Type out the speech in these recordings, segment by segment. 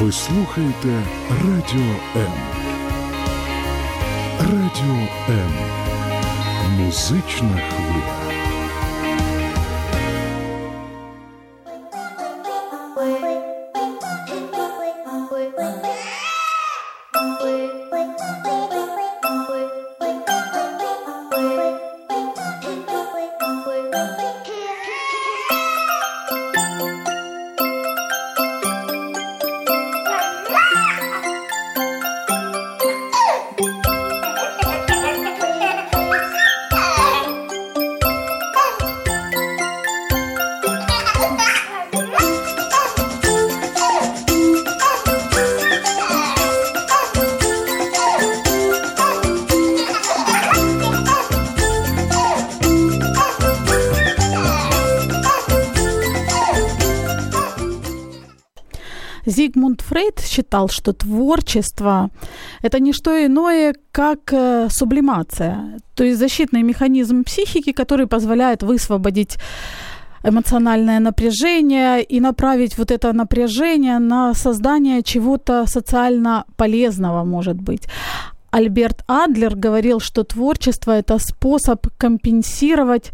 Ви слухаєте Радіо М. Радіо М. Музична хвиля. Считал, что творчество – это не что иное, как э, сублимация, то есть защитный механизм психики, который позволяет высвободить эмоциональное напряжение и направить вот это напряжение на создание чего-то социально полезного, может быть. Альберт Адлер говорил, что творчество – это способ компенсировать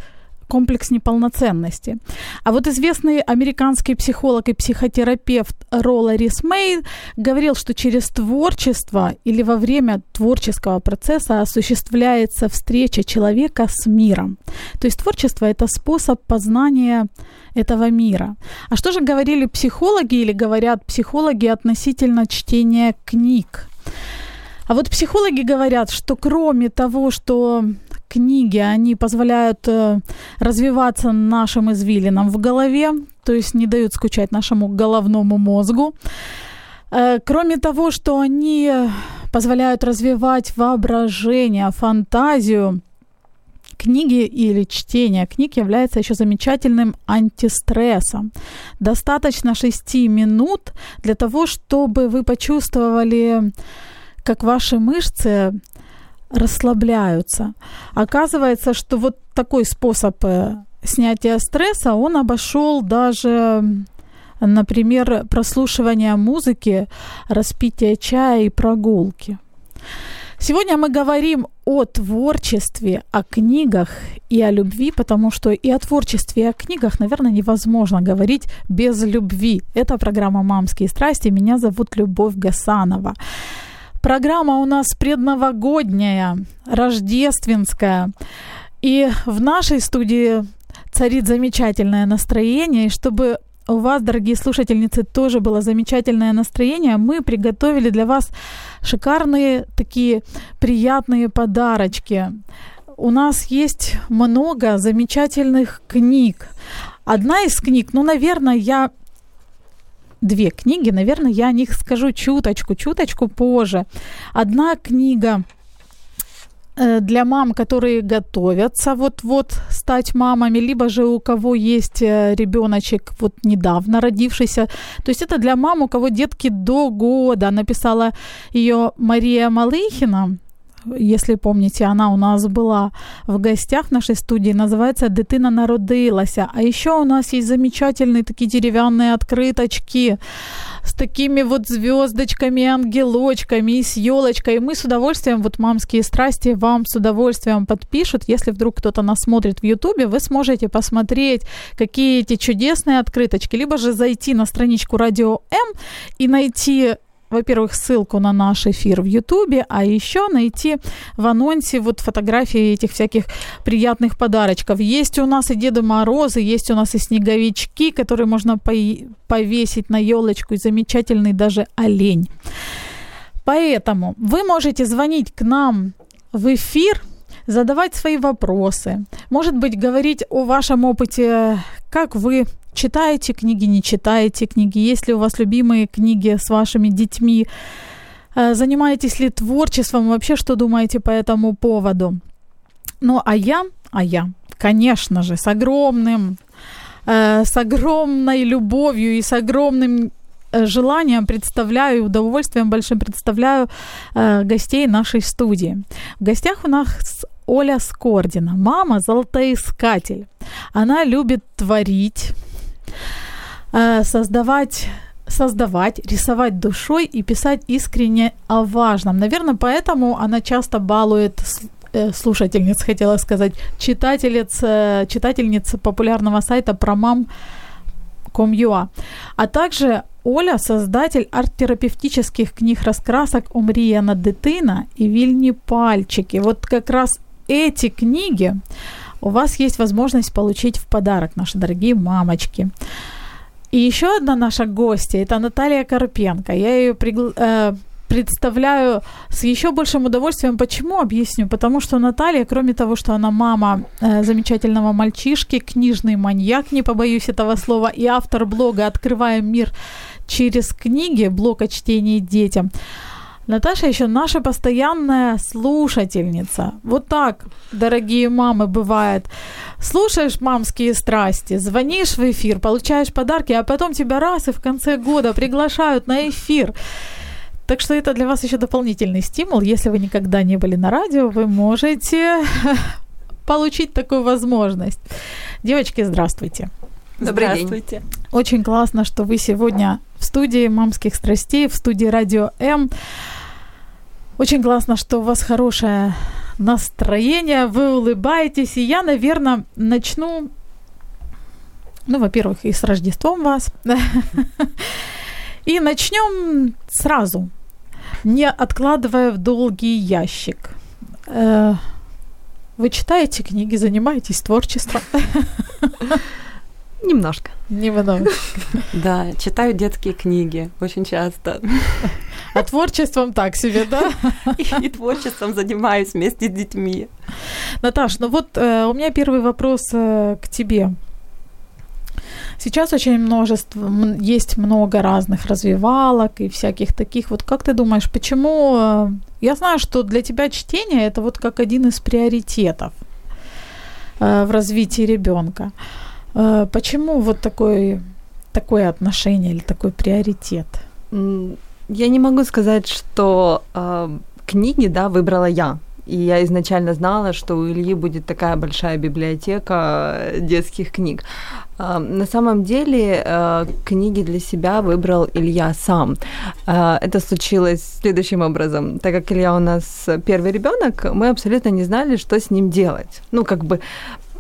комплекс неполноценности. А вот известный американский психолог и психотерапевт Ролла Рис Мей говорил, что через творчество или во время творческого процесса осуществляется встреча человека с миром. То есть творчество – это способ познания этого мира. А что же говорили психологи или говорят психологи относительно чтения книг? А вот психологи говорят, что кроме того, что книги, они позволяют э, развиваться нашим извилинам в голове, то есть не дают скучать нашему головному мозгу. Э, кроме того, что они позволяют развивать воображение, фантазию, книги или чтение книг является еще замечательным антистрессом. Достаточно 6 минут для того, чтобы вы почувствовали, как ваши мышцы расслабляются. Оказывается, что вот такой способ э, снятия стресса, он обошел даже, например, прослушивание музыки, распитие чая и прогулки. Сегодня мы говорим о творчестве, о книгах и о любви, потому что и о творчестве, и о книгах, наверное, невозможно говорить без любви. Это программа «Мамские страсти». Меня зовут Любовь Гасанова. Программа у нас предновогодняя, рождественская. И в нашей студии царит замечательное настроение. И чтобы у вас, дорогие слушательницы, тоже было замечательное настроение, мы приготовили для вас шикарные такие приятные подарочки. У нас есть много замечательных книг. Одна из книг, ну, наверное, я две книги, наверное, я о них скажу чуточку, чуточку позже. Одна книга э, для мам, которые готовятся вот-вот стать мамами, либо же у кого есть э, ребеночек вот недавно родившийся. То есть это для мам, у кого детки до года. Написала ее Мария Малыхина если помните, она у нас была в гостях в нашей студии, называется «Дитина народилася». А еще у нас есть замечательные такие деревянные открыточки с такими вот звездочками, ангелочками с елочкой. И мы с удовольствием, вот мамские страсти вам с удовольствием подпишут. Если вдруг кто-то нас смотрит в Ютубе, вы сможете посмотреть, какие эти чудесные открыточки, либо же зайти на страничку Радио М и найти во-первых, ссылку на наш эфир в Ютубе, а еще найти в анонсе вот фотографии этих всяких приятных подарочков. Есть у нас и Деда Морозы, есть у нас и снеговички, которые можно повесить на елочку, и замечательный даже олень. Поэтому вы можете звонить к нам в эфир, задавать свои вопросы, может быть, говорить о вашем опыте, как вы читаете книги, не читаете книги, есть ли у вас любимые книги с вашими детьми, э, занимаетесь ли творчеством, вообще что думаете по этому поводу. Ну, а я, а я, конечно же, с огромным, э, с огромной любовью и с огромным э, желанием представляю, удовольствием большим представляю гостей нашей студии. В гостях у нас Оля Скордина, мама золотоискатель. Она любит творить, создавать создавать, рисовать душой и писать искренне о важном. Наверное, поэтому она часто балует э, слушательниц, хотела сказать, читательниц, э, читательниц популярного сайта про мам com.ua. А также Оля – создатель арт-терапевтических книг раскрасок «Омріяна дитина» и «Вильни пальчики». Вот как раз эти книги у вас есть возможность получить в подарок, наши дорогие мамочки. И еще одна наша гостья – это Наталья Карпенко. Я ее пригла... э, представляю с еще большим удовольствием. Почему? Объясню. Потому что Наталья, кроме того, что она мама э, замечательного мальчишки, книжный маньяк, не побоюсь этого слова, и автор блога «Открываем мир через книги», блог о чтении детям, Наташа еще наша постоянная слушательница. Вот так, дорогие мамы, бывает. Слушаешь мамские страсти, звонишь в эфир, получаешь подарки, а потом тебя раз и в конце года приглашают на эфир. Так что это для вас еще дополнительный стимул. Если вы никогда не были на радио, вы можете получить такую возможность. Девочки, здравствуйте. Добрый здравствуйте. День. Очень классно, что вы сегодня в студии «Мамских страстей», в студии «Радио М». Очень классно, что у вас хорошее настроение, вы улыбаетесь. И я, наверное, начну, ну, во-первых, и с Рождеством вас. И начнем сразу, не откладывая в долгий ящик. Э, вы читаете книги, занимаетесь творчеством? Немножко. Немного. Да, читаю детские книги очень часто. А творчеством так себе, да? И, и творчеством занимаюсь вместе с детьми. Наташ, ну вот э, у меня первый вопрос э, к тебе. Сейчас очень множество, есть много разных развивалок и всяких таких. Вот как ты думаешь, почему... Э, я знаю, что для тебя чтение это вот как один из приоритетов в развитии ребенка. Э, почему вот такой, такое отношение или такой приоритет? Я не могу сказать, что э, книги, да, выбрала я. И я изначально знала, что у Ильи будет такая большая библиотека детских книг. Э, на самом деле э, книги для себя выбрал Илья сам. Э, это случилось следующим образом. Так как Илья у нас первый ребенок, мы абсолютно не знали, что с ним делать. Ну, как бы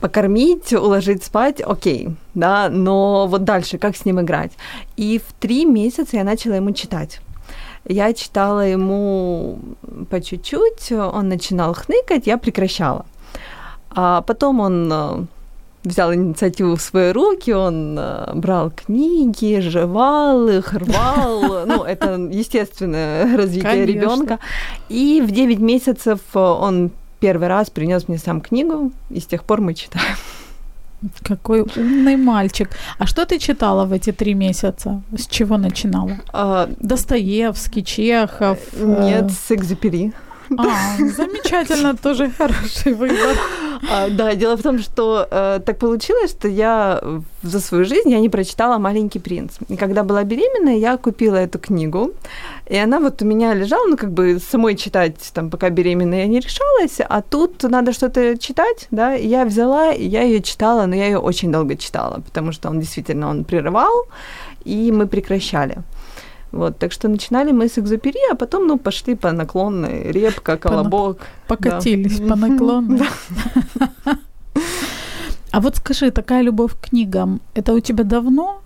покормить, уложить спать, окей, да, но вот дальше, как с ним играть? И в три месяца я начала ему читать. Я читала ему по чуть-чуть, он начинал хныкать, я прекращала. А потом он э, взял инициативу в свои руки, он э, брал книги, жевал их, рвал. Ну, это естественное развитие ребенка. И в 9 месяцев он первый раз принес мне сам книгу, и с тех пор мы читаем. Какой умный мальчик. А что ты читала в эти три месяца? С чего начинала? А, Достоевский, Чехов? Нет, с Экзюпери. А, замечательно, тоже хороший выбор. А, да, дело в том, что э, так получилось, что я за свою жизнь я не прочитала «Маленький принц». И когда была беременная, я купила эту книгу, и она вот у меня лежала, ну, как бы самой читать, там, пока беременная я не решалась, а тут надо что-то читать, да, и я взяла, и я ее читала, но я ее очень долго читала, потому что он действительно, он прерывал, и мы прекращали. Вот, так что начинали мы с экзопери, а потом, ну, пошли по наклонной, репка, колобок. Покатились да. по наклонной. А вот скажи, такая любовь к книгам, это у тебя давно?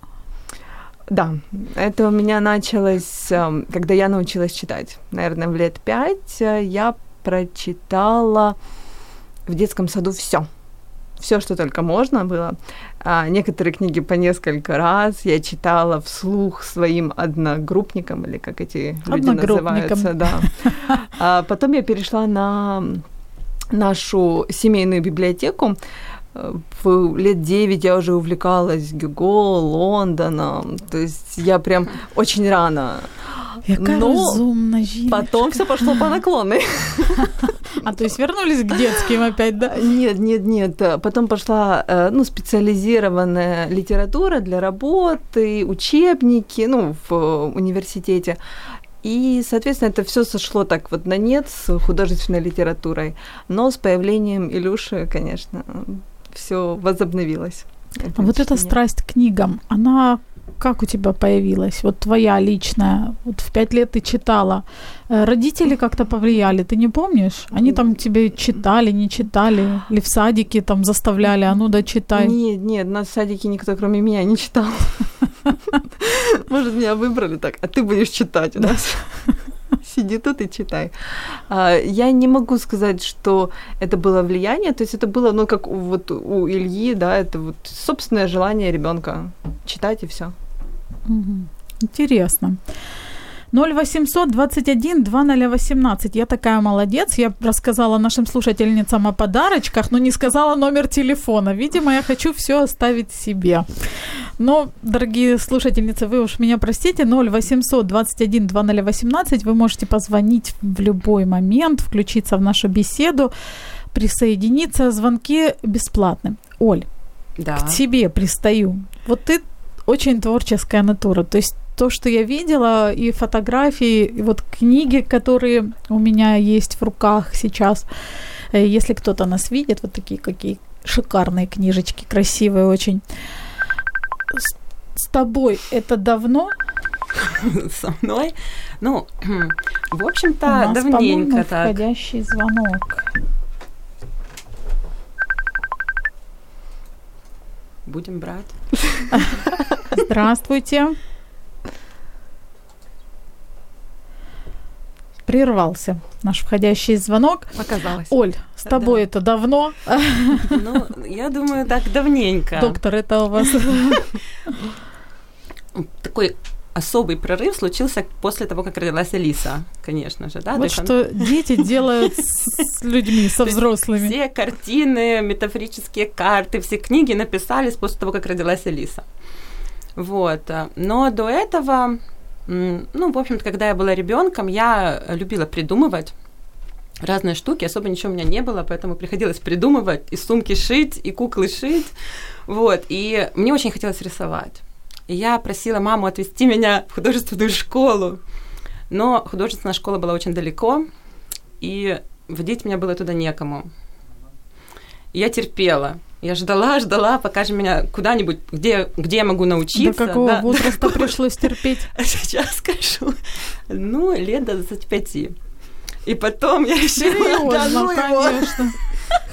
Да, это у меня началось, эм, когда я научилась читать. Наверное, в лет пять э, я прочитала в детском саду все все, что только можно было. А, некоторые книги по несколько раз я читала вслух своим одногруппникам, или как эти люди называются. Да. А потом я перешла на нашу семейную библиотеку. В лет 9 я уже увлекалась Гюго, Лондоном. То есть я прям очень рано Яка Но розумна жіночка. потом все пошло по наклонной. А то есть вернулись к детским опять, да? Нет, нет, нет. Потом пошла э, ну, специализированная литература для работы, учебники, ну, в университете. И, соответственно, это все сошло так вот на нет с художественной литературой. Но с появлением Илюши, конечно, все возобновилось. А вот эта страсть к книгам, она как у тебя появилась? Вот твоя личная. Вот в пять лет ты читала. Э, родители как-то повлияли, ты не помнишь? Они там тебе читали, не читали? Или в садике там заставляли, а ну да читай? Нет, нет, нас в садике никто, кроме меня, не читал. Может, меня выбрали так, а ты будешь читать у нас. Сиди тут и читай. А, я не могу сказать, что это было влияние, то есть это было, ну, как вот у Ильи, да, это вот собственное желание ребенка читать и все. Интересно. 0800 21 2018. Я такая молодец. Я рассказала нашим слушательницам о подарочках, но не сказала номер телефона. Видимо, я хочу все оставить себе. Но, дорогие слушательницы, вы уж меня простите, 0800 21 2018. Вы можете позвонить в любой момент, включиться в нашу беседу, присоединиться. Звонки бесплатны. Оль, Да. к тебе пристаю. Вот ты очень творческая натура. То есть то, что я видела, и фотографии, и вот книги, которые у меня есть в руках сейчас. Э, Если кто-то нас видит, вот такие какие шикарные книжечки, красивые очень. С, с тобой это давно? Со мной. Ну, в общем-то, давненько так. входящий звонок. Будем брать. Здравствуйте. Прервался наш входящий звонок. Показалось. Оль, с тобой это давно? Ну, я думаю, так давненько. Доктор, это у вас Такой особый прорыв случился после того, как родилась Алиса, конечно же, да? То вот есть он- что дети делают с людьми, со взрослыми. Все картины, метафорические карты, все книги написались после того, как родилась Алиса. Вот. а, Но до этого, ну, в общем-то, когда я была ребенком, я любила придумывать разные штуки, особо ничего у меня не было, поэтому приходилось придумывать, и сумки шить, и куклы шить, вот, и мне очень хотелось рисовать. И я просила маму отвезти меня в художественную школу, но художественная школа была очень далеко, и водить меня было туда некому. И я терпела. Я ждала, ждала, пока же меня куда-нибудь, где, где я могу До научиться. какого да. возраста пришлось терпеть? А сейчас скажу, ну, лет до 25. И потом я решила, да Серьезно, ну его. конечно.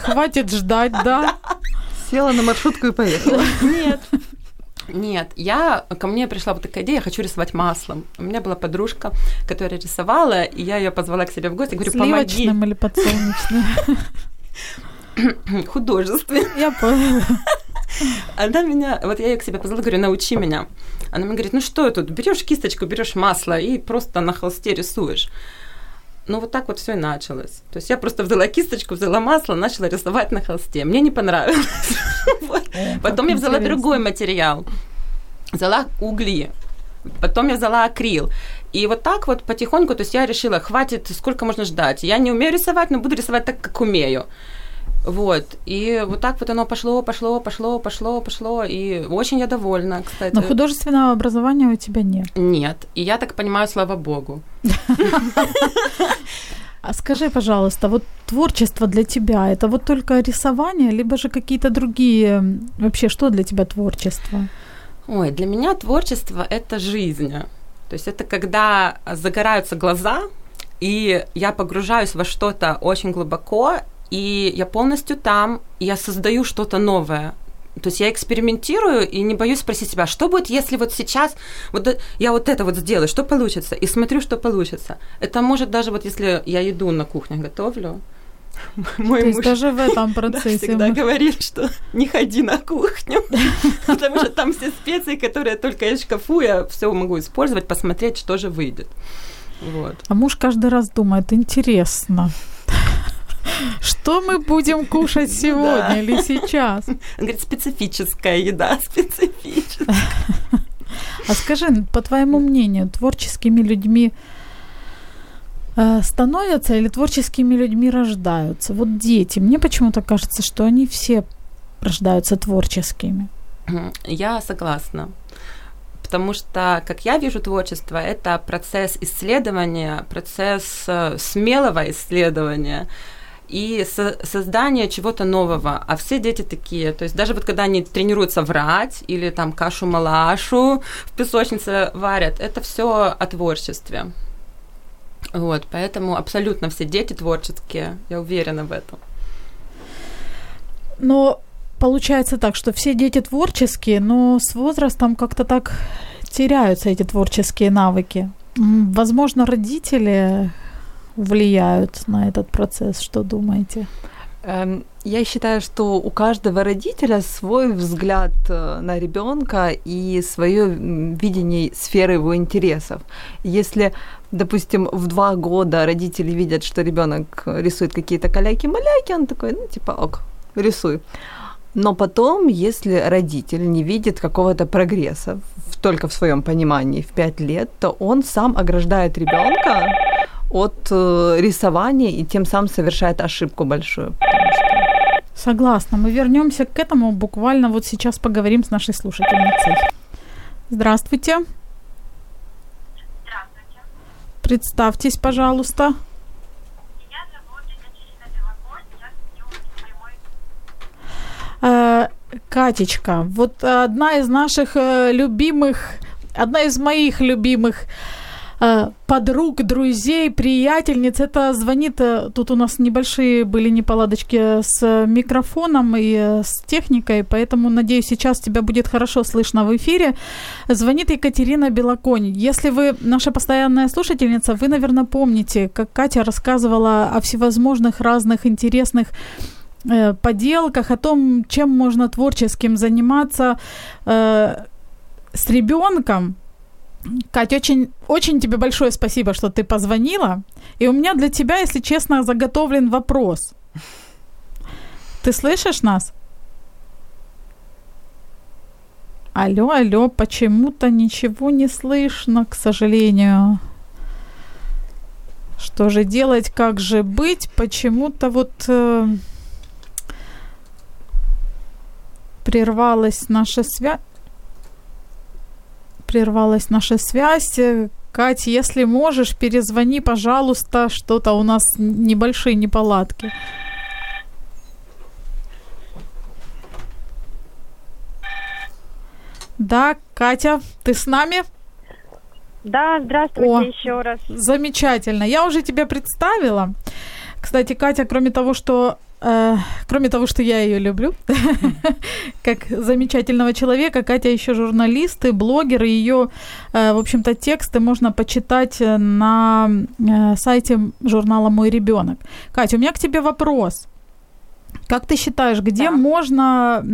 Хватит ждать, да? Села на маршрутку и поехала. Нет. Нет, я, ко мне пришла вот такая идея, я хочу рисовать маслом. У меня была подружка, которая рисовала, и я ее позвала к себе в гости, говорю, помоги. Сливочным или подсолнечным? Художественный. Я поняла. Она меня, вот я ее к себе позвала, говорю, научи меня. Она мне говорит, ну что тут, берешь кисточку, берешь масло и просто на холсте рисуешь. Ну, вот так вот все и началось. То есть я просто взяла кисточку, взяла масло, начала рисовать на холсте. Мне не понравилось. Потом я взяла другой материал. Взяла угли. Потом я взяла акрил. И вот так вот потихоньку, то есть я решила, хватит, сколько можно ждать. Я не умею рисовать, но буду рисовать так, как умею. Вот. И вот так вот оно пошло, пошло, пошло, пошло, пошло. И очень я довольна, кстати. Но художественного образования у тебя нет. Нет. И я так понимаю, слава богу. А скажи, пожалуйста, вот творчество для тебя это вот только рисование, либо же какие-то другие вообще что для тебя творчество? Ой, для меня творчество – это жизнь. То есть это когда загораются глаза, и я погружаюсь во что-то очень глубоко, и я полностью там, я создаю что-то новое. То есть я экспериментирую и не боюсь спросить себя, что будет, если вот сейчас вот э- я вот это вот сделаю, что получится, и смотрю, что получится. Это может даже вот если я еду на кухне готовлю, мой То муж даже в этом процессе. всегда говорит, что не ходи на кухню, потому что там все специи, которые только в шкафу, я все могу использовать, посмотреть, что же выйдет. Вот. А муж каждый раз думает, интересно, что мы будем кушать сегодня Да. или сейчас? Он говорит, специфическая еда, специфическая. А скажи, по твоему мнению, творческими людьми э, становятся или творческими людьми рождаются? Вот дети, мне почему-то кажется, что они все рождаются творческими. Я согласна. Потому что, как я вижу творчество, это процесс исследования, процесс э, смелого исследования. И со- создание чего-то нового. А все дети такие. То есть даже вот когда они тренируются врать или там кашу-малашу в песочнице варят, это все о творчестве. Вот, поэтому абсолютно все дети творческие, я уверена в этом. Но получается так, что все дети творческие, но с возрастом как-то так теряются эти творческие навыки. Возможно, родители влияют на этот процесс. Что думаете? Эм, я считаю, что у каждого родителя свой взгляд э, на ребенка и свое видение сферы его интересов. Если, допустим, в два года родители видят, что ребенок рисует какие-то каляки-маляки, он такой, ну, типа, ок, рисуй. Но потом, если родитель не видит какого-то прогресса только в своем понимании в 5 лет, то он сам ограждает ребенка от э, рисования и тем самым совершает ошибку большую. Согласна. Мы вернемся к этому буквально вот сейчас поговорим с нашей слушательницей. Здравствуйте. Здравствуйте. Представьтесь, пожалуйста. Э, Катечка, вот одна из наших э, любимых, одна из моих любимых э, подруг, друзей, приятельниц. Это звонит, тут у нас небольшие были неполадочки с микрофоном и с техникой, поэтому, надеюсь, сейчас тебя будет хорошо слышно в эфире. Звонит Екатерина Белоконь. Если вы наша постоянная слушательница, вы, наверное, помните, как Катя рассказывала о всевозможных разных интересных Э, поделках, о том, чем можно творческим заниматься э, с ребенком. Катя, очень, очень тебе большое спасибо, что ты позвонила. И у меня для тебя, если честно, заготовлен вопрос. Ты слышишь нас? Алло, алло, почему-то ничего не слышно, к сожалению. Что же делать, как же быть? Почему-то вот... Э, прервалась наша связь. Прервалась наша связь. Кать, если можешь, перезвони, пожалуйста, что-то у нас небольшие неполадки. Да, Катя, ты с нами? Да, здравствуйте О, еще раз. Замечательно. Я уже тебя представила. Кстати, Катя, кроме того, что кроме того, что я ее люблю, как замечательного человека, Катя еще журналист и блогер, и ее, э, в общем-то, тексты можно почитать на э, сайте журнала «Мой ребенок». Катя, у меня к тебе вопрос. Как ты считаешь, где да. можно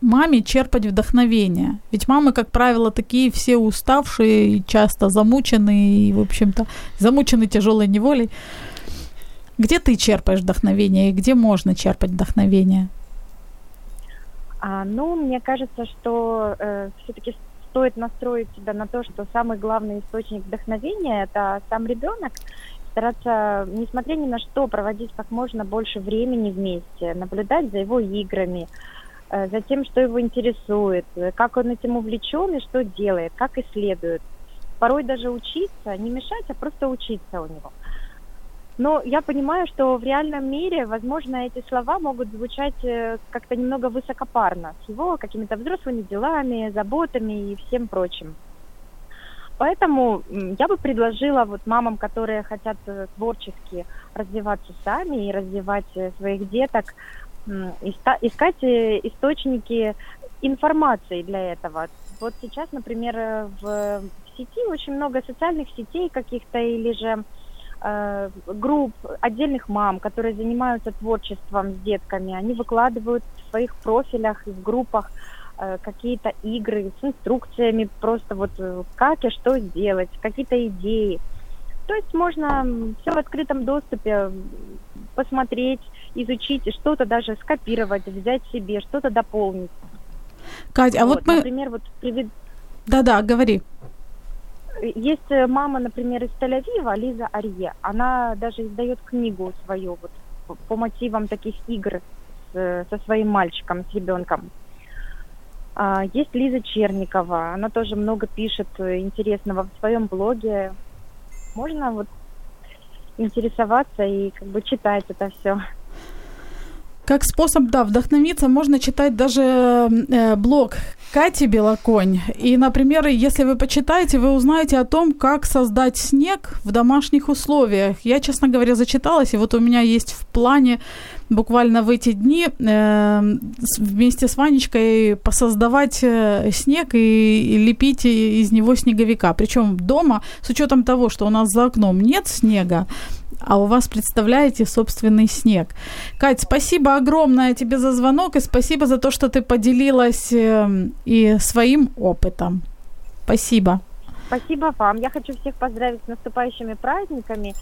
маме черпать вдохновение? Ведь мамы, как правило, такие все уставшие часто замученные, и, в общем-то, замучены тяжелой неволей. Где ты черпаешь вдохновение и где можно черпать вдохновение? А, ну, мне кажется, что э, все-таки стоит настроить себя на то, что самый главный источник вдохновения это сам ребенок, стараться, несмотря ни на что, проводить как можно больше времени вместе, наблюдать за его играми, э, за тем, что его интересует, как он этим увлечен и что делает, как исследует. Порой даже учиться, не мешать, а просто учиться у него. Но я понимаю, что в реальном мире, возможно, эти слова могут звучать э, как-то немного высокопарно, с его какими-то взрослыми делами, заботами и всем прочим. Поэтому я бы предложила вот мамам, которые хотят э, творчески развиваться сами и развивать э, своих деток, искать источники информации для этого. Вот сейчас, например, в сети очень много социальных сетей каких-то или же групп, отдельных мам, которые занимаются творчеством с детками, они выкладывают в своих профилях и в группах э, какие-то игры с инструкциями, просто вот э, как и что сделать, какие-то идеи. То есть можно все в открытом доступе посмотреть, изучить и что-то даже скопировать, взять себе, что-то дополнить. Катя, а вот, вот мы... Например, вот. Да-да, говори. Есть э, мама, например, из Тель-Авива, Лиза Арье. Она даже издает книгу свою вот, по мотивам таких игр с, со своим мальчиком, с ребенком. А, есть Лиза Черникова. Она тоже много пишет интересного в своем блоге. Можно вот интересоваться и как бы читать это все. Как способ, да, вдохновиться, можно читать даже э, блог Кати Белоконь. И, например, если вы почитаете, вы узнаете о том, как создать снег в домашних условиях. Я, честно говоря, зачиталась, и вот у меня есть в плане буквально в эти дни э, вместе с Ванечкой посоздавать э, снег и, и лепить из него снеговика. Причем дома, с учетом того, что у нас за окном нет снега, а у вас, представляете, собственный снег. Кать, спасибо огромное тебе за звонок и спасибо за то, что ты поделилась э, и своим опытом. Спасибо. Спасибо вам. Я хочу всех поздравить с наступающими праздниками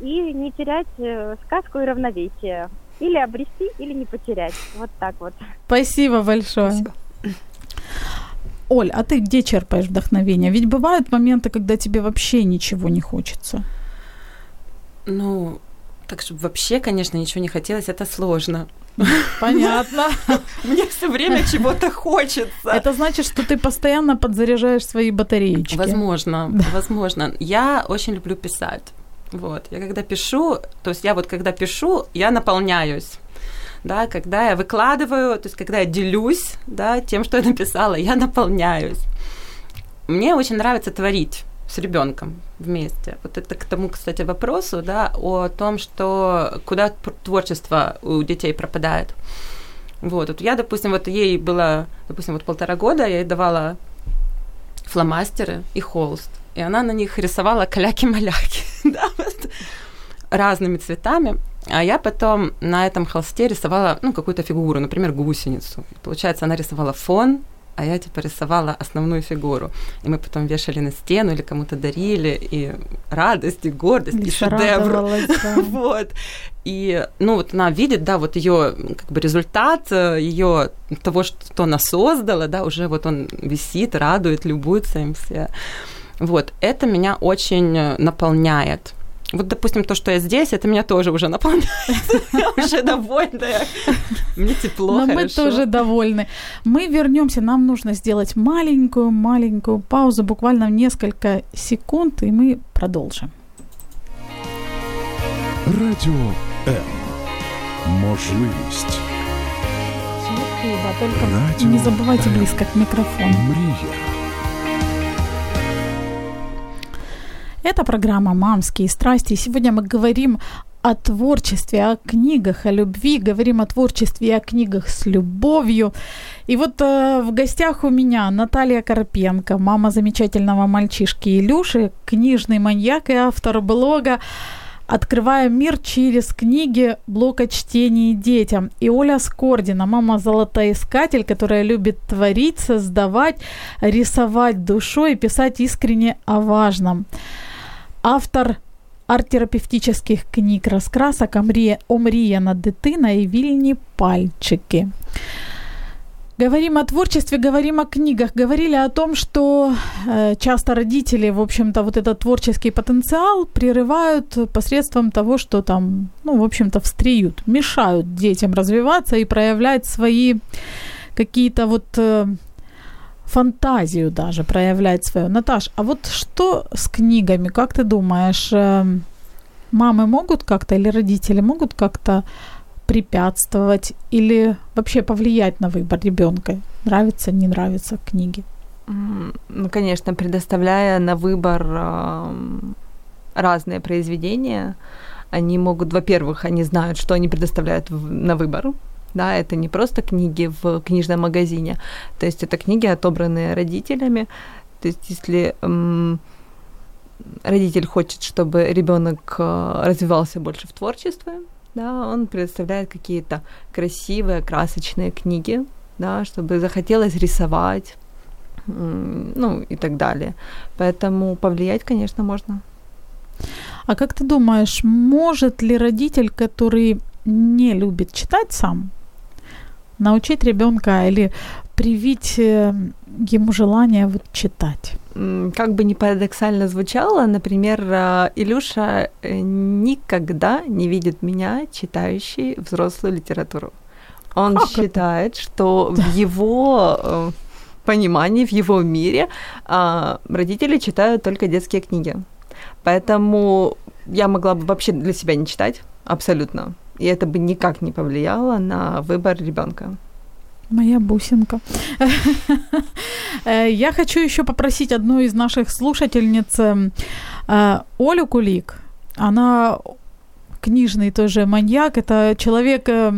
и не терять э, сказку и равновесие. Или обрести, или не потерять. Вот так вот. Спасибо большое. Спасибо. Оль, а ты где черпаешь вдохновение? Ведь бывают моменты, когда тебе вообще ничего не хочется. Ну, так чтобы вообще, конечно, ничего не хотелось, это сложно. Понятно. Мне все время чего-то хочется. Это значит, что ты постоянно подзаряжаешь свои батареечки. Возможно, возможно. Я очень люблю писать. Вот. Я когда пишу, то есть я вот когда пишу, я наполняюсь. Да, когда я выкладываю, то есть когда я делюсь, да, тем, что я написала, я наполняюсь. Мне очень нравится творить с ребенком вместе. Вот это к тому, кстати, вопросу, да, о том, что куда творчество у детей пропадает. Вот, вот я, допустим, вот ей было, допустим, вот полтора года, я ей давала фломастеры и холст, и она на них рисовала каляки-маляки, да, вот, разными цветами. А я потом на этом холсте рисовала, ну, какую-то фигуру, например, гусеницу. Получается, она рисовала фон, а я типа рисовала основную фигуру. И мы потом вешали на стену или кому-то дарили, и радость, и гордость, и, и шедевр. Да. вот. И, ну, вот она видит, да, вот ее как бы результат ее того, что она создала, да, уже вот он висит, радует, любуется им все. Вот, это меня очень э, наполняет. Вот, допустим, то, что я здесь, это меня тоже уже наполняет. Я уже довольна. Мне тепло, Но мы тоже довольны. Мы вернемся. Нам нужно сделать маленькую-маленькую паузу, буквально несколько секунд, и мы продолжим. Радіо М. Можливість. Только не забывайте близко к микрофону. Мрія. Это программа «Мамские страсти». Сегодня мы говорим о творчестве, о книгах, о любви, говорим о творчестве о книгах с любовью. И вот э, в гостях у меня Наталья Карпенко, мама замечательного мальчишки Илюши, книжный маньяк и автор блога «Открываем мир через книги блока чтений детям». И Оля Скордина, мама золотоискатель, которая любит творить, создавать, рисовать душой и писать искренне о важном автор арт-терапевтических книг раскрасок «Омріяна дитина» и «Вільні пальчики». Говорим о творчестве, говорим о книгах. Говорили о том, что э, часто родители, в общем-то, вот этот творческий потенциал прерывают посредством того, что там, ну, в общем-то, встреют, мешают детям развиваться и проявлять свои какие-то вот э, фантазию даже проявлять свою. Наташ, а вот что с книгами, как ты думаешь, эм, мамы могут как-то или родители могут как-то препятствовать или вообще повлиять на выбор ребенка? Нравится, не нравится книги? Ну, конечно, предоставляя на выбор разные произведения, они могут, во-первых, они знают, что они предоставляют на выбор, да, это не просто книги в книжном магазине, то есть это книги, отобранные родителями, то есть если м, родитель хочет, чтобы ребенок э, развивался больше в творчестве, да, он предоставляет какие-то красивые, красочные книги, да, чтобы захотелось рисовать, ну и так далее. Поэтому повлиять, конечно, можно. А как ты думаешь, может ли родитель, который не любит читать сам, научить ребенка или привить э, ему желание вот читать. Как бы не парадоксально звучало, например, э, Илюша э, никогда не видит меня читающей взрослую литературу. Он как считает, это? что в его понимании, в его мире а, родители читают только детские книги. Поэтому я могла бы вообще для себя не читать, абсолютно и это бы никак не повлияло на выбор ребенка. Моя бусинка. Э, я хочу еще попросить одну из наших слушательниц, э, Олю Кулик. Она книжный тоже маньяк. Это человек, э,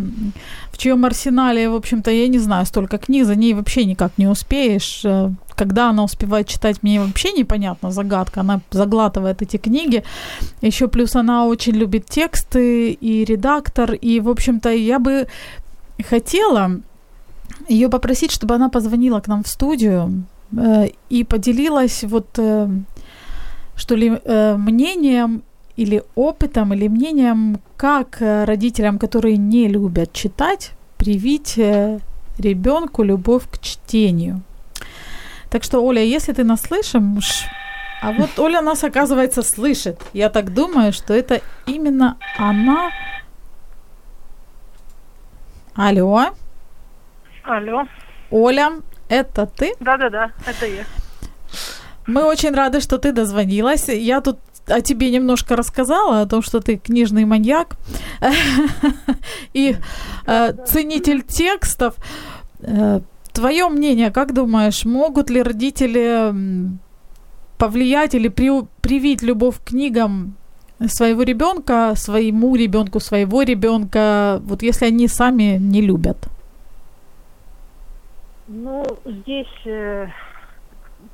в чьем арсенале, в общем-то, я не знаю, столько книг, за ней вообще никак не успеешь. Когда она успевает читать, мне вообще непонятно, загадка. Она заглатывает эти книги. Еще плюс она очень любит тексты и редактор. И, в общем-то, я бы хотела ее попросить, чтобы она позвонила к нам в студию э, и поделилась вот э, что ли э, мнением или опытом, или мнением, как э, родителям, которые не любят читать, привить э, ребенку любовь к чтению. Так что, Оля, если ты нас слышишь, а вот Оля нас, оказывается, слышит. Я так думаю, что это именно она. Алло. Алло. Оля, это ты? Да-да-да, это я. Мы очень рады, что ты дозвонилась. Я тут о тебе немножко рассказала, о том, что ты книжный маньяк и э, ценитель текстов. Э, Твое мнение, как думаешь, могут ли родители повлиять или при, привить любовь к книгам своего ребенка, своему ребенку, своего ребенка, вот если они сами не любят? Ну, здесь э,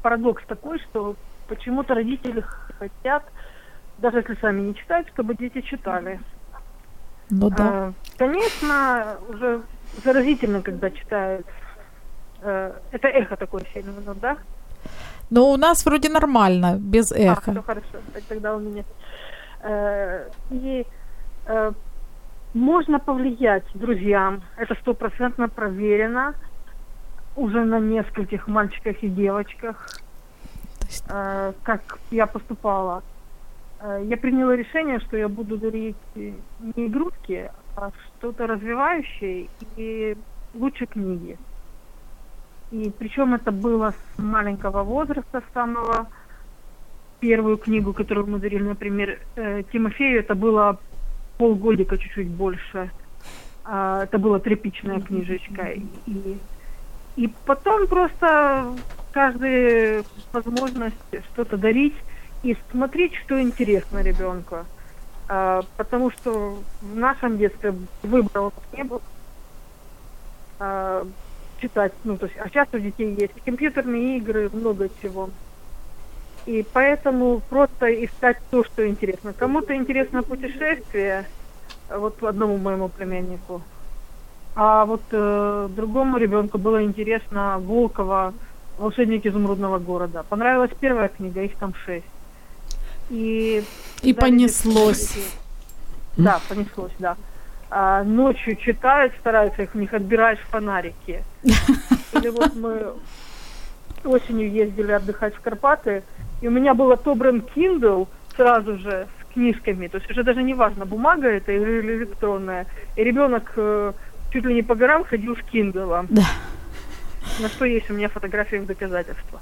парадокс такой, что почему-то родители хотят, даже если сами не читают, чтобы дети читали. Ну да. А, конечно, уже заразительно, когда читают. Э, это эхо такое сильное, ну да? Но у нас вроде нормально, без эха. А, все хорошо, тогда у меня. Э, и э, можно повлиять друзьям, это стопроцентно проверено уже на нескольких мальчиках и девочках, э, как я поступала. Э, я приняла решение, что я буду дарить не игрушки, а что-то развивающее и лучше книги. И причем это было с маленького возраста, с самого первую книгу, которую мы дарили, например, э, Тимофею, это было полгодика, чуть-чуть больше. А, это была тряпичная книжечка. И и потом просто каждая возможность что-то дарить и смотреть, что интересно ребенку. А, потому что в нашем детстве выбора не было а, читать. Ну, то есть, а сейчас у детей есть компьютерные игры, много чего. И поэтому просто искать то, что интересно. Кому-то интересно путешествие, вот одному моему племяннику – а вот э, другому ребенку было интересно Волкова «Волшебник изумрудного города». Понравилась первая книга, их там шесть. И, и понеслось. Да, понеслось, да. А ночью читают, стараются их, у них отбираешь фонарики. Или вот мы осенью ездили отдыхать в Карпаты, и у меня был отобран Kindle сразу же с книжками. То есть уже даже не важно, бумага это или электронная. И ребенок э, чуть ли не по горам ходил с Кинделом. Да. На что есть у меня фотографии в доказательства.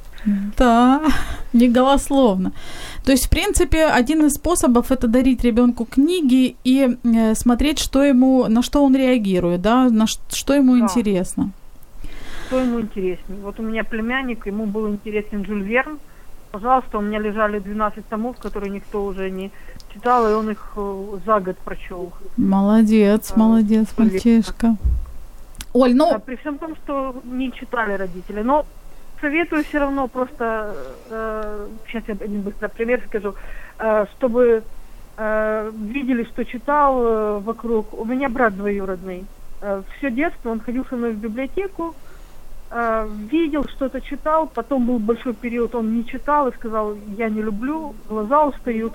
Да, не голословно. То есть, в принципе, один из способов это дарить ребенку книги и э, смотреть, что ему, на что он реагирует, да, на что ему да. интересно. Что ему интереснее. Вот у меня племянник, ему был интересен Жюль Верн. Пожалуйста, у меня лежали 12 томов, которые никто уже не читал, и он их э, за год прочел. Молодец, а, молодец, мальчишка. Оль, ну... При всем том, что не читали родители. Но советую все равно просто, э, сейчас я один быстро пример скажу, э, чтобы э, видели, что читал э, вокруг. У меня брат двоюродный. Э, все детство он ходил со мной в библиотеку, э, видел, что-то читал, потом был большой период, он не читал и сказал, я не люблю, глаза устают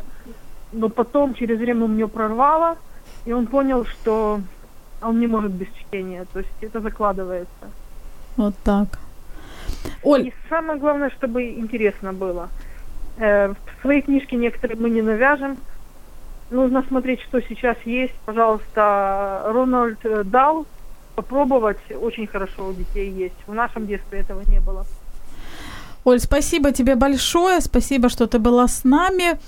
но потом через время у него прорвало, и он понял, что он не может без чтения, то есть это закладывается. Вот так. Оль. И самое главное, чтобы интересно было. Э, в свои книжки некоторые мы не навяжем. Нужно смотреть, что сейчас есть. Пожалуйста, Рональд Дал попробовать очень хорошо у детей есть. В нашем детстве этого не было. Оль, спасибо тебе большое. Спасибо, что ты была с нами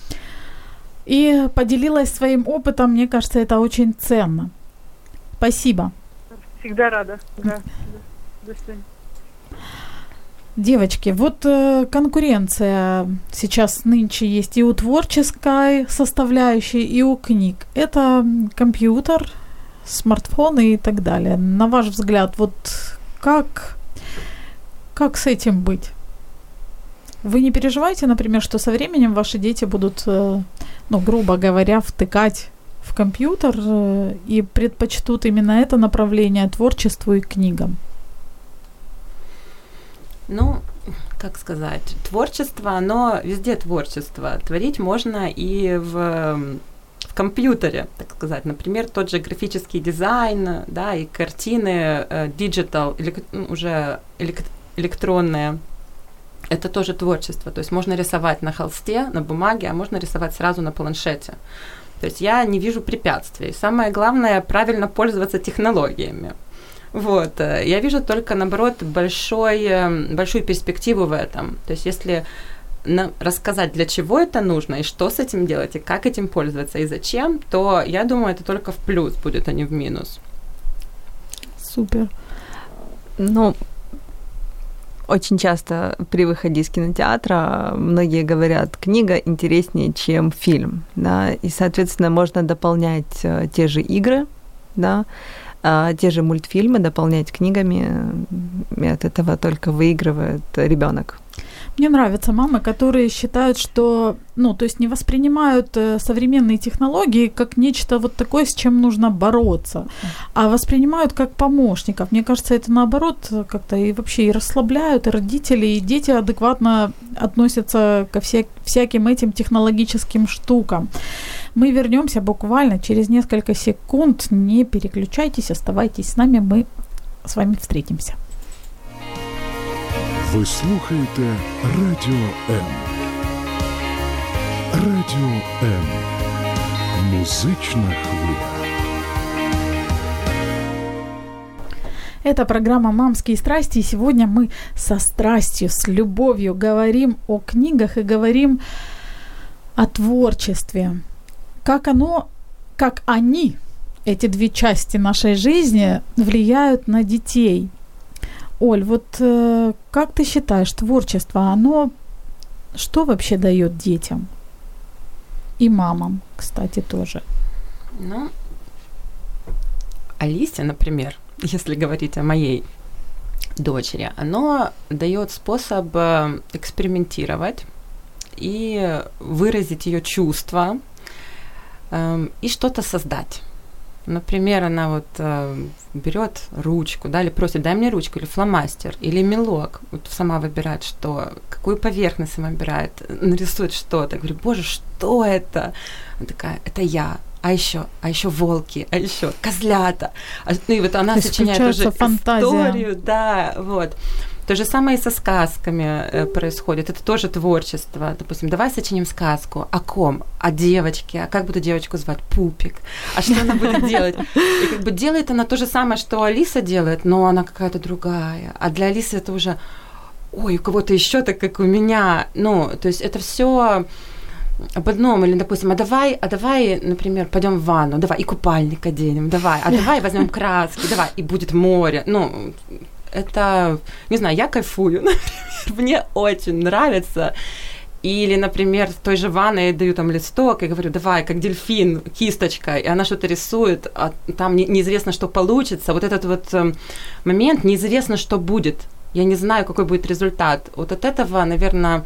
и поделилась своим опытом. Мне кажется, это очень ценно. Спасибо. Всегда рада. Да. да. До свидания. Девочки, вот э, конкуренция сейчас нынче есть и у творческой составляющей, и у книг. Это компьютер, смартфоны и так далее. На ваш взгляд, вот как, как с этим быть? Вы не переживаете, например, что со временем ваши дети будут, э, ну, грубо говоря, втыкать в компьютер э, и предпочтут именно это направление творчеству и книгам? Ну, как сказать, творчество, оно везде творчество. Творить можно и в в компьютере, так сказать. Например, тот же графический дизайн, да, и картины э, digital, или, ну, уже элек- электронные, это тоже творчество. То есть можно рисовать на холсте, на бумаге, а можно рисовать сразу на планшете. То есть я не вижу препятствий. Самое главное правильно пользоваться технологиями. Вот. Э, я вижу только, наоборот, большой, э, большую перспективу в этом. То есть если рассказать, для чего это нужно, и что с этим делать, и как этим пользоваться, и зачем, то я думаю, это только в плюс будет, а не в минус. Супер. Ну, очень часто при выходе из кинотеатра многие говорят, книга интереснее, чем фильм, да, и, соответственно, можно дополнять э, те же игры, да, а те же мультфильмы дополнять книгами, и от этого только выигрывает ребенок. Мне нравятся мамы, которые считают, что, ну, то есть не воспринимают э, современные технологии как нечто вот такое, с чем нужно бороться, а воспринимают как помощников. Мне кажется, это наоборот как-то и вообще и расслабляют, и родители, и дети адекватно относятся ко вся, всяким этим технологическим штукам. Мы вернемся буквально через несколько секунд. Не переключайтесь, оставайтесь с нами, мы с вами встретимся. Ви слухаєте Радіо М. Радіо М. Музична хвиля. Это программа «Мамские страсти», и сегодня мы со страстью, с любовью говорим о книгах и говорим о творчестве. Как оно, как они, эти две части нашей жизни, влияют на детей – Оль, вот э, как ты считаешь, творчество, оно что вообще дает детям? И мамам, кстати, тоже. Ну, Алисе, например, если говорить о моей дочери, оно дает способ э, экспериментировать и выразить ее чувства э, и что-то создать. Например, она вот э, берет ручку, да, или просит, дай мне ручку, или фломастер, или мелок, вот сама выбирает, что, какую поверхность сама выбирает, нарисует что-то. говорю, боже, что это? Она такая, это я. А еще, а еще волки, а еще козлята. А, ну и вот она сочиняет уже фантазия. историю, да, вот. То же самое и со сказками э, происходит. Это тоже творчество. Допустим, давай сочиним сказку. О ком? О девочке. А как буду девочку звать? Пупик. А что она будет делать? И как бы делает она то же самое, что Алиса делает, но она какая-то другая. А для Алисы это уже ой, у кого-то еще так, как у меня. Ну, то есть это все об одном, или, допустим, а давай, а давай, например, пойдем в ванну, давай, и купальник оденем, давай, а давай возьмем краски, давай, и будет море. Ну, это, не знаю, я кайфую, например, мне очень нравится. Или, например, в той же ванной я даю там листок и говорю, давай, как дельфин, кисточкой, и она что-то рисует, а там не, неизвестно, что получится. Вот этот вот э, момент, неизвестно, что будет. Я не знаю, какой будет результат. Вот от этого, наверное,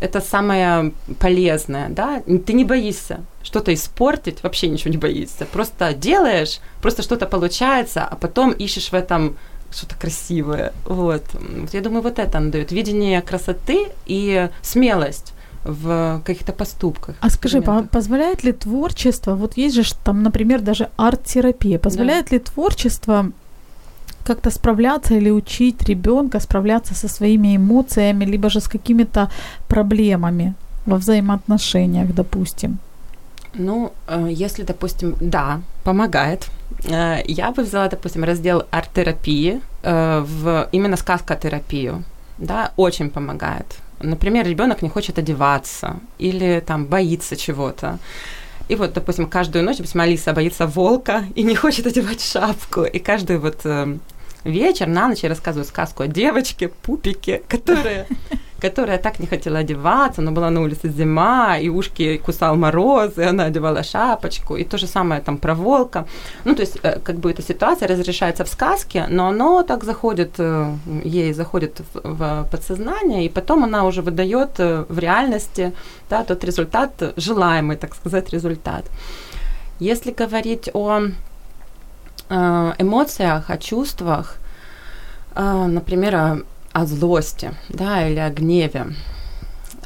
это самое полезное, да, ты не боишься что-то испортить, вообще ничего не боишься, просто делаешь, просто что-то получается, а потом ищешь в этом что-то красивое. Вот. Я думаю, вот это она дает. Видение красоты и смелость в каких-то поступках. А скажи, по- позволяет ли творчество, вот есть же там, например, даже арт-терапия, позволяет да. ли творчество как-то справляться или учить ребенка справляться со своими эмоциями, либо же с какими-то проблемами во взаимоотношениях, допустим? Ну, э, если, допустим, да, помогает. Э, я бы взяла, допустим, раздел арт-терапии э, в именно сказкотерапию. Да, очень помогает. Например, ребенок не хочет одеваться или там боится чего-то. И вот, допустим, каждую ночь, допустим, Алиса боится волка и не хочет одевать шапку. И каждый вот э, вечер на ночь я рассказываю сказку о девочке, пупике, которая которая так не хотела одеваться, но была на улице зима, и ушки кусал мороз, и она одевала шапочку, и то же самое там про волка. Ну, то есть, э, как бы эта ситуация разрешается в сказке, но оно так заходит, э, ей заходит в, в подсознание, и потом она уже выдает э, в реальности да, тот результат, желаемый, так сказать, результат. Если говорить о эмоциях, о чувствах, например, о злости, да, или о гневе.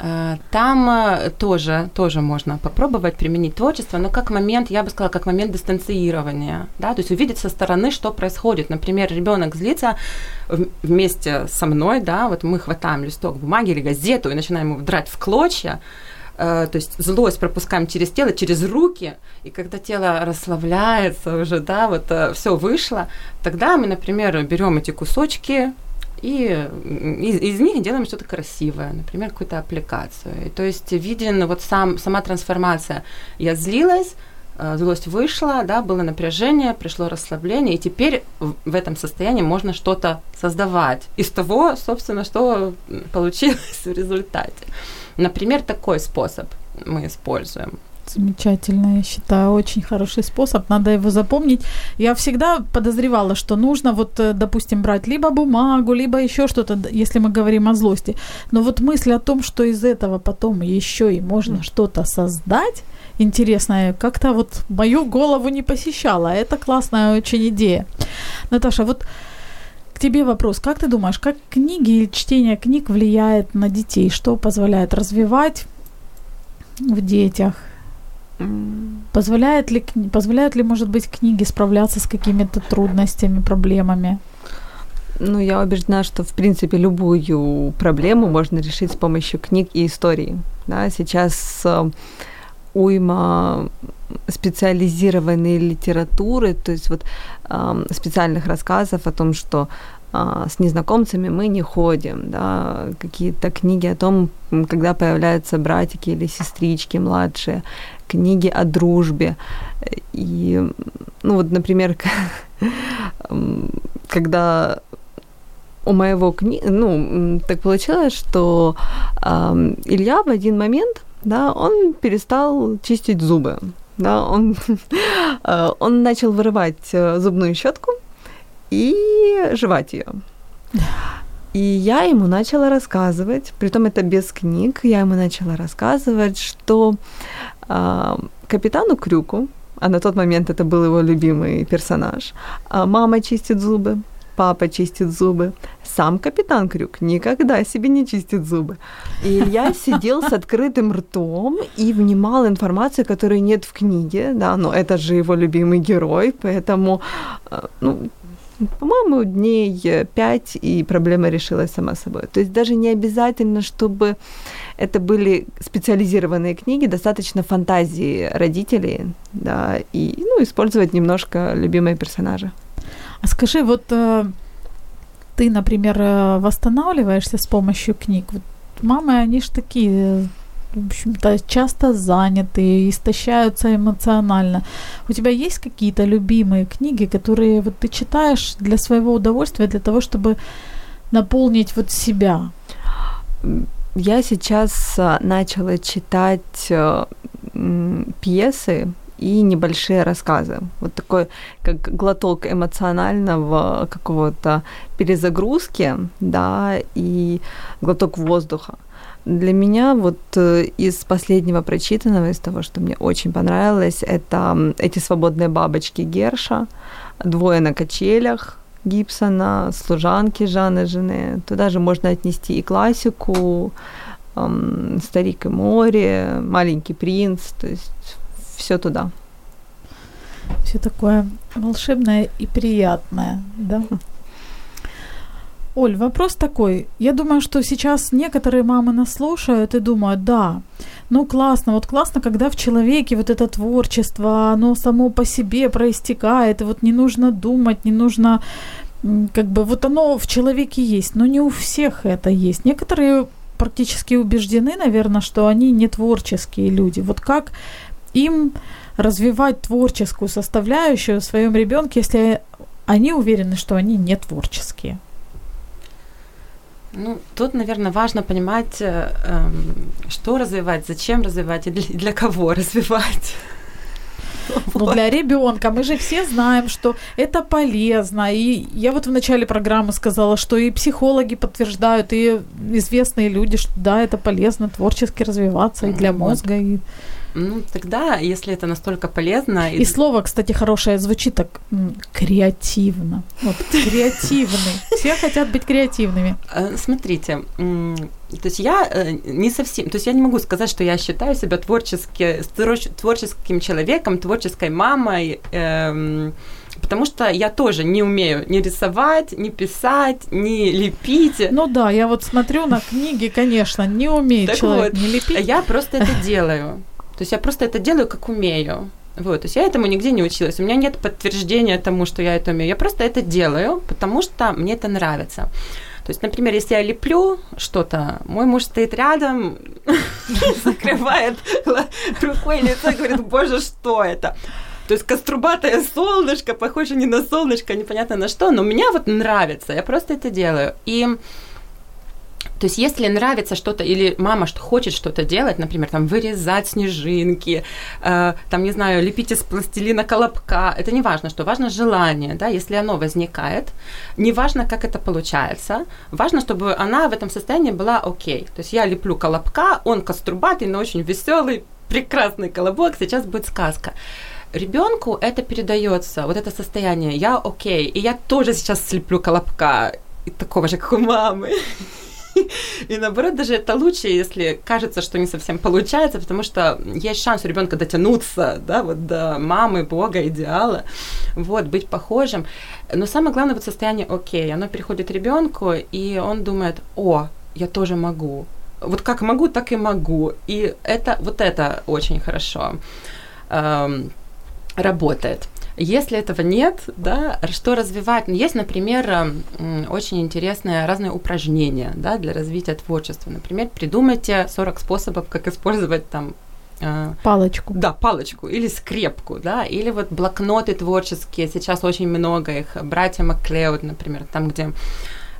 Э, там э, тоже, тоже можно попробовать применить творчество, но как момент, я бы сказала, как момент дистанцирования, да, то есть увидеть со стороны, что происходит. Например, ребенок злится вместе со мной, да, вот мы хватаем листок бумаги или газету и начинаем его драть в клочья, э, то есть злость пропускаем через тело, через руки, и когда тело расслабляется уже, да, вот все вышло, тогда мы, например, берем эти кусочки, и из, из них делаем что-то красивое, например, какую-то аппликацию. И, то есть виден вот сам, сама трансформация. Я злилась, э, злость вышла, да, было напряжение, пришло расслабление, и теперь в этом состоянии можно что-то создавать из того, собственно, что получилось в результате. Например, такой способ мы используем. Замечательно, я считаю, очень хороший способ, надо его запомнить. Я всегда подозревала, что нужно вот, э, допустим, брать либо бумагу, либо еще что-то, если мы говорим о злости. Но вот мысль о том, что из этого потом еще и можно mm. что-то создать, интересная, как-то вот мою голову не посещала. Это классная очень идея. Наташа, вот к тебе вопрос. Как ты думаешь, как книги или чтение книг влияет на детей? Что позволяет развивать в детях? Позволяет ли, позволяют ли, может быть, книги справляться с какими-то трудностями, проблемами? Ну, я убеждена, что, в принципе, любую проблему можно решить с помощью книг и истории. Да, сейчас э, уйма специализированной литературы, то есть вот э, специальных рассказов о том, что э, с незнакомцами мы не ходим, да, какие-то книги о том, когда появляются братики или сестрички младшие, книги о дружбе. И, ну вот, например, когда у моего книги, ну, так получилось, что э, Илья в один момент, да, он перестал чистить зубы, да, он, э, он начал вырывать э, зубную щетку и жевать ее. И я ему начала рассказывать, притом это без книг, я ему начала рассказывать, что э, капитану Крюку, а на тот момент это был его любимый персонаж, э, мама чистит зубы, папа чистит зубы. Сам капитан Крюк никогда себе не чистит зубы. И я сидел с открытым ртом и внимал информацию, которой нет в книге, да, но это же его любимый герой, поэтому, ну, по-моему, дней пять, и проблема решилась сама собой. То есть даже не обязательно, чтобы это были специализированные книги, достаточно фантазии родителей, да, и ну, использовать немножко любимые персонажи. А скажи, вот э, ты, например, э, восстанавливаешься с помощью книг. Вот мамы, они ж такие в общем-то, часто заняты, истощаются эмоционально. У тебя есть какие-то любимые книги, которые вот ты читаешь для своего удовольствия, для того, чтобы наполнить вот себя? Я сейчас а, начала читать э, пьесы и небольшие рассказы. Вот такой, как глоток эмоционального какого-то перезагрузки, да, и глоток воздуха. Для меня вот э, из последнего прочитанного, из того, что мне очень понравилось, это эти свободные бабочки Герша, двое на качелях Гибсона, служанки Жанны Жены. Туда же можно отнести и классику, Старик и море, Маленький принц, то есть все туда. Все такое волшебное и приятное, да? Оль, вопрос такой. Я думаю, что сейчас некоторые мамы нас слушают и думают, да, ну классно, вот классно, когда в человеке вот это творчество, оно само по себе проистекает, и вот не нужно думать, не нужно, как бы, вот оно в человеке есть, но не у всех это есть. Некоторые практически убеждены, наверное, что они не творческие люди. Вот как им развивать творческую составляющую в своем ребенке, если они уверены, что они не творческие? Ну, тут, наверное, важно понимать, э, эм, что развивать, зачем развивать и для, для кого развивать. Ну, для ребенка мы же все знаем, что это полезно. И я вот в начале программы сказала, что и психологи подтверждают, и известные люди, что да, это полезно творчески развиваться и для мозга. И... Ну, тогда, если это настолько полезно... И, и слово, кстати, хорошее звучит так креативно. Вот, креативный. Все хотят быть креативными. Э, смотрите, то есть я э, не совсем, то есть я не могу сказать, что я считаю себя творчески, творческим человеком, творческой мамой, эм, потому что я тоже не умею ни рисовать, ни писать, ни лепить. Ну да, я вот смотрю на книги, конечно, не так человек вот, не лепить. Я просто это делаю. То есть я просто это делаю, как умею. Вот, то есть я этому нигде не училась. У меня нет подтверждения тому, что я это умею. Я просто это делаю, потому что мне это нравится. То есть, например, если я леплю что-то, мой муж стоит рядом, закрывает рукой лицо и говорит, боже, что это? То есть кострубатое солнышко, похоже не на солнышко, непонятно на что, но мне вот нравится, я просто это делаю. И то есть, если нравится что-то, или мама что хочет что-то делать, например, там вырезать снежинки, э, там, не знаю, лепить из пластилина колобка, это не важно, что важно желание, да, если оно возникает, не важно, как это получается, важно, чтобы она в этом состоянии была окей. То есть, я леплю колобка, он кострубатый, но очень веселый, прекрасный колобок, сейчас будет сказка ребенку это передается, вот это состояние, я окей, и я тоже сейчас слеплю колобка, такого же, как у мамы. И наоборот, даже это лучше, если кажется, что не совсем получается, потому что есть шанс у ребенка дотянуться, да, вот до мамы, Бога, идеала, вот, быть похожим. Но самое главное вот состояние окей, оно переходит ребенку, и он думает, о, я тоже могу. Вот как могу, так и могу. И это, вот это очень хорошо эм, работает. Если этого нет, да, что развивать? Ну, есть, например, очень интересные разные упражнения да, для развития творчества. Например, придумайте 40 способов, как использовать там э, Палочку. Да, палочку или скрепку, да, или вот блокноты творческие, сейчас очень много их, братья Маклеод, например, там, где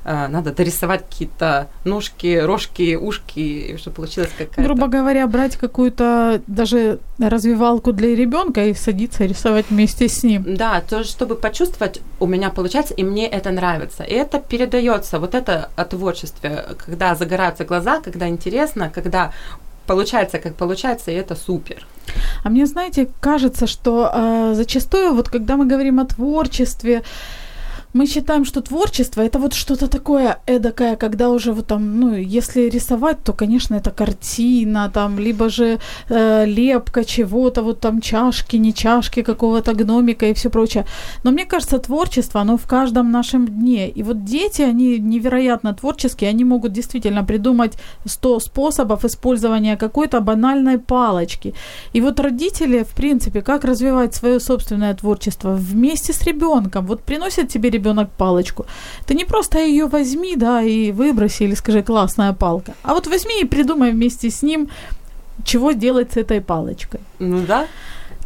надо дорисовать какие-то ножки, рожки, ушки, чтобы получилась какая-то... Грубо говоря, брать какую-то даже развивалку для ребенка и садиться рисовать вместе с ним. Да, то, чтобы почувствовать, у меня получается, и мне это нравится. И это передается, вот это о творчестве, когда загораются глаза, когда интересно, когда получается, как получается, и это супер. А мне, знаете, кажется, что э, зачастую, вот когда мы говорим о творчестве, мы считаем, что творчество это вот что-то такое эдакое, когда уже вот там, ну, если рисовать, то, конечно, это картина, там, либо же э, лепка чего-то, вот там чашки, не чашки какого-то гномика и все прочее. Но мне кажется, творчество, оно в каждом нашем дне. И вот дети, они невероятно творческие, они могут действительно придумать 100 способов использования какой-то банальной палочки. И вот родители, в принципе, как развивать свое собственное творчество вместе с ребенком. Вот приносят тебе ребенок палочку. Ты не просто ее возьми, да, и выброси, или скажи, классная палка. А вот возьми и придумай вместе с ним, чего делать с этой палочкой. Ну да.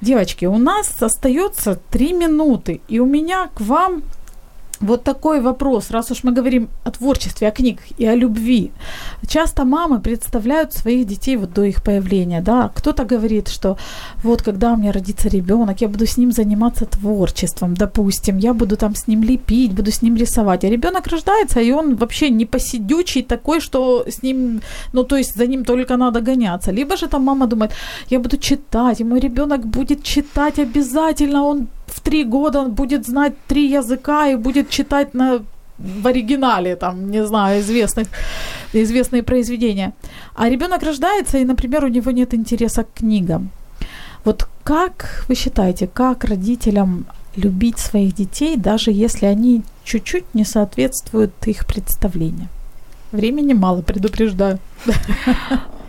Девочки, у нас остается три минуты, и у меня к вам вот такой вопрос, раз уж мы говорим о творчестве, о книгах и о любви. Часто мамы представляют своих детей вот до их появления, да, кто-то говорит, что вот когда у меня родится ребенок, я буду с ним заниматься творчеством, допустим, я буду там с ним лепить, буду с ним рисовать, а ребенок рождается, и он вообще не посидючий такой, что с ним, ну то есть за ним только надо гоняться. Либо же там мама думает, я буду читать, и мой ребенок будет читать обязательно, он три года он будет знать три языка и будет читать на в оригинале, там, не знаю, известных, известные произведения. А ребенок рождается, и, например, у него нет интереса к книгам. Вот как вы считаете, как родителям любить своих детей, даже если они чуть-чуть не соответствуют их представлениям? Времени мало, предупреждаю.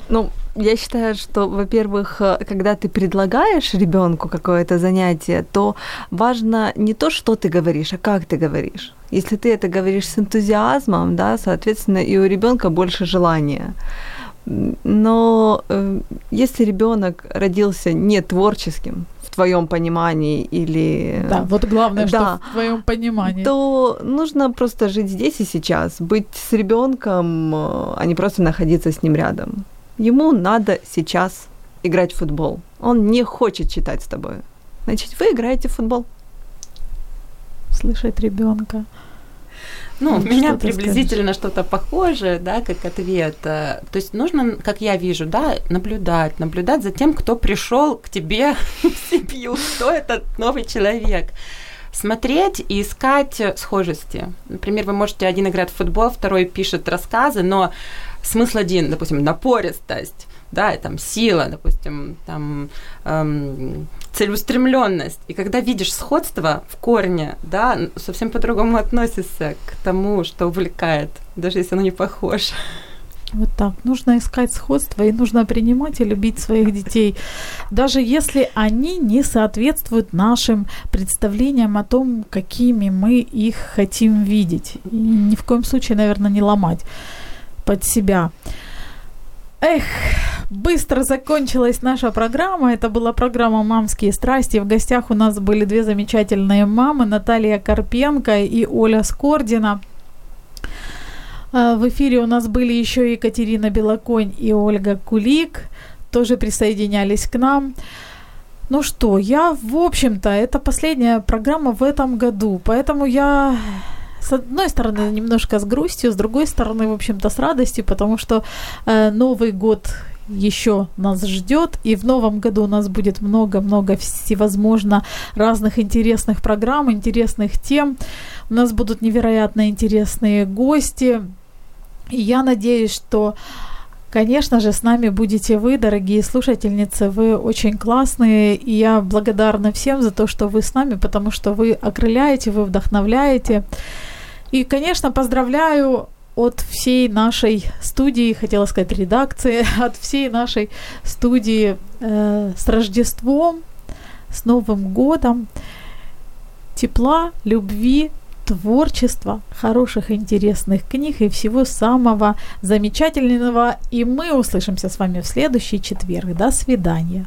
Ну, я считаю, что, во-первых, э, когда ты предлагаешь ребенку какое-то занятие, то важно не то, что ты говоришь, а как ты говоришь. Если ты это говоришь с энтузиазмом, да, соответственно, и у ребенка больше желания. Но э, если ребенок родился не творческим, в твоем понимании или... Да, вот главное, Да. что в твоем понимании. то нужно просто жить здесь и сейчас, быть с ребенком, э, а не просто находиться с ним рядом. Ему надо сейчас играть в футбол. Он не хочет читать с тобой. Значит, вы играете в футбол. Слышать ребенка. Ну, у меня приблизительно что-то похожее, да, как ответ. Э, То есть нужно, как я вижу, да, наблюдать, наблюдать за тем, кто пришел к тебе в семью, кто этот новый человек. Смотреть и искать схожести. Например, вы можете один играть в футбол, второй пишет рассказы, но смысл один, допустим, напористость, да, и там сила, допустим, там эм, целеустремленность. И когда видишь сходство в корне, да, совсем по-другому относишься к тому, что увлекает, даже если оно не похоже. Вот так. Нужно искать сходство и нужно принимать и любить своих детей, даже если они не соответствуют нашим представлениям о том, какими мы их хотим видеть. И ни в коем случае, наверное, не ломать под себя. Эх, быстро закончилась наша программа. Это была программа «Мамские страсти». В гостях у нас были две замечательные мамы, Наталья Карпенко и Оля Скордина. А, В эфире у нас были еще Екатерина Белоконь и Ольга Кулик, тоже присоединялись к нам. Ну что, я, в общем-то, это последняя программа в этом году, поэтому я с одной стороны немножко с грустью, с другой стороны, в общем-то, с радостью, потому что э, Новый год еще нас ждет, и в новом году у нас будет много-много всевозможно разных интересных программ, интересных тем. У нас будут невероятно интересные гости. И я надеюсь, что, конечно же, с нами будете вы, дорогие слушательницы. Вы очень классные, и я благодарна всем за то, что вы с нами, потому что вы окрыляете, вы вдохновляете. И, конечно, поздравляю от всей нашей студии, хотела сказать редакции, от всей нашей студии э, с Рождеством, с Новым годом, тепла, любви, творчества, хороших интересных книг и всего самого замечательного. И мы услышимся с вами в следующий четверг. До свидания.